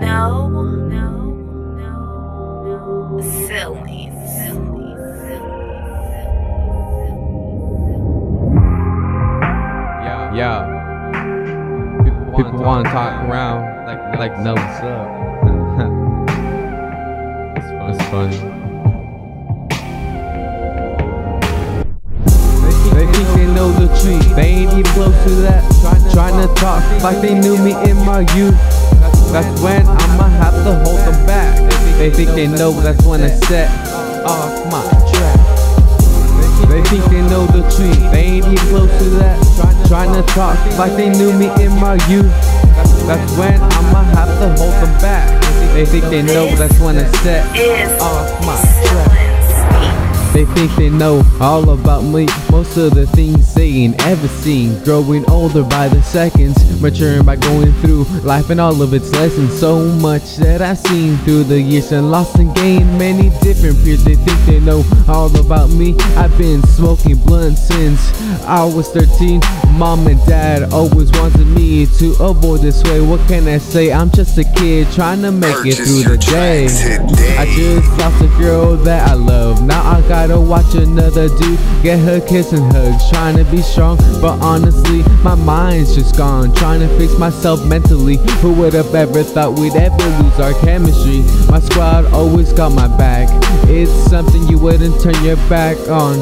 No, no, no, silly, silly, Yo, yo. People, people want to talk around like like know what's up. That's funny. They think they know the truth. They ain't even close to that. Trying to talk like they knew me in my youth. That's when I'ma have to hold them back. They think they know that's when I set off my track. They think they know the truth. They ain't even close to that. Trying to talk like they knew me in my youth. That's when I'ma have to hold them back. They think they know that's when I set off my track. They think they know all about me. Most of the things they ain't ever seen. Growing older by the seconds, maturing by going through life and all of its lessons. So much that I've seen through the years and lost and gained many different peers. They think they know all about me. I've been smoking blunt since I was 13. Mom and dad always wanted me to avoid this way. What can I say? I'm just a kid trying to make it through the day. today. I just lost a girl that I love. Now I gotta watch another dude get her kiss and hugs. Trying to be strong, but honestly, my mind's just gone. Trying to fix myself mentally. Who would have ever thought we'd ever lose our chemistry? My squad always got my back. It's something you wouldn't turn your back on.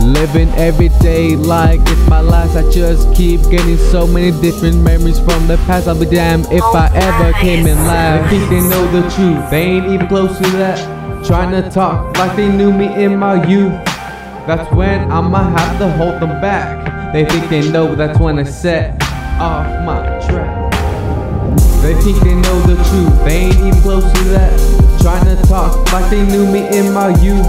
Living every day like it's my last. I just keep getting so many different memories from the past. I'll be damned if I ever came in last. They think they know the truth, they ain't even close to that. Trying to talk like they knew me in my youth. That's when I'ma have to hold them back. They think they know that's when I set off my track. They think they know the truth, they ain't even close to that. Trying to talk like they knew me in my youth.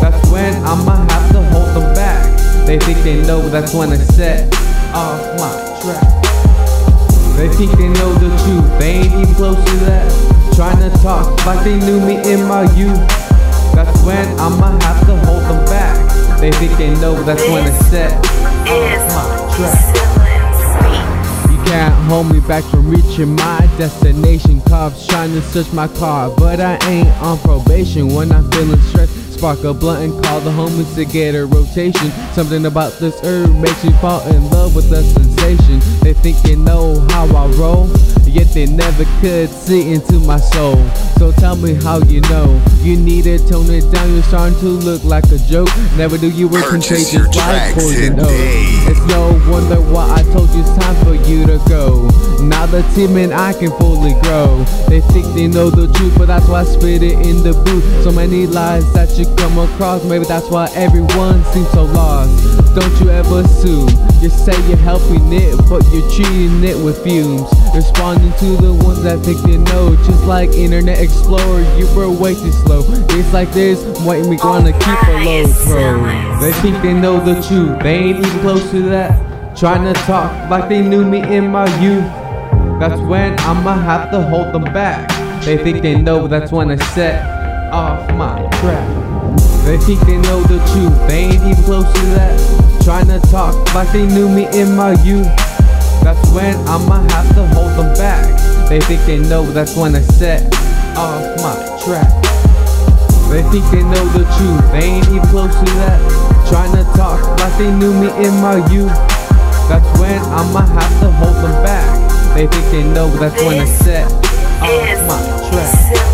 That's when I'ma have to hold them back. They think they know that's when I set off my track. They think they know the truth, they ain't even close to that. Trying to talk like they knew me in my youth. That's when I'ma have to hold them back. They think they know that's when it's set off my track. You can't hold me back from reaching my destination. Cops trying to search my car, but I ain't on probation. When I'm feeling stressed, spark a blunt and call the homies to get a rotation. Something about this herb makes me fall in love with the sensation. They think they know how I roll, yet they never could see into my soul. So tell me how you know. You need to tone it down, you're starting to look like a joke. Never knew you were Purchase contagious your like poison today. It's no wonder why I told you it's time for you to go. Now the team and I can fully grow. They think they know the truth, but that's why I spit it in the booth. So many lies that you come across, maybe that's why everyone seems so lost. Don't you ever assume you say you're helping it, but you're treating it with fumes. Responding to the ones that think they know, just like Internet Explorer, you were way too slow. Days like this, make me wanna keep a low pro. They think they know the truth, they ain't even close to that. Trying to talk like they knew me in my youth. That's when I'ma have to hold them back. They think they know that's when I set off my track. They think they know the truth, they ain't even close to that. Trying to talk like they knew me in my youth. That's when I'ma have to hold them back. They think they know that's when I set off my track. They think they know the truth, they ain't even close to that. Trying to talk like they knew me in my youth. That's when I'ma have to hold them back. They think they know but that's when I set off my track.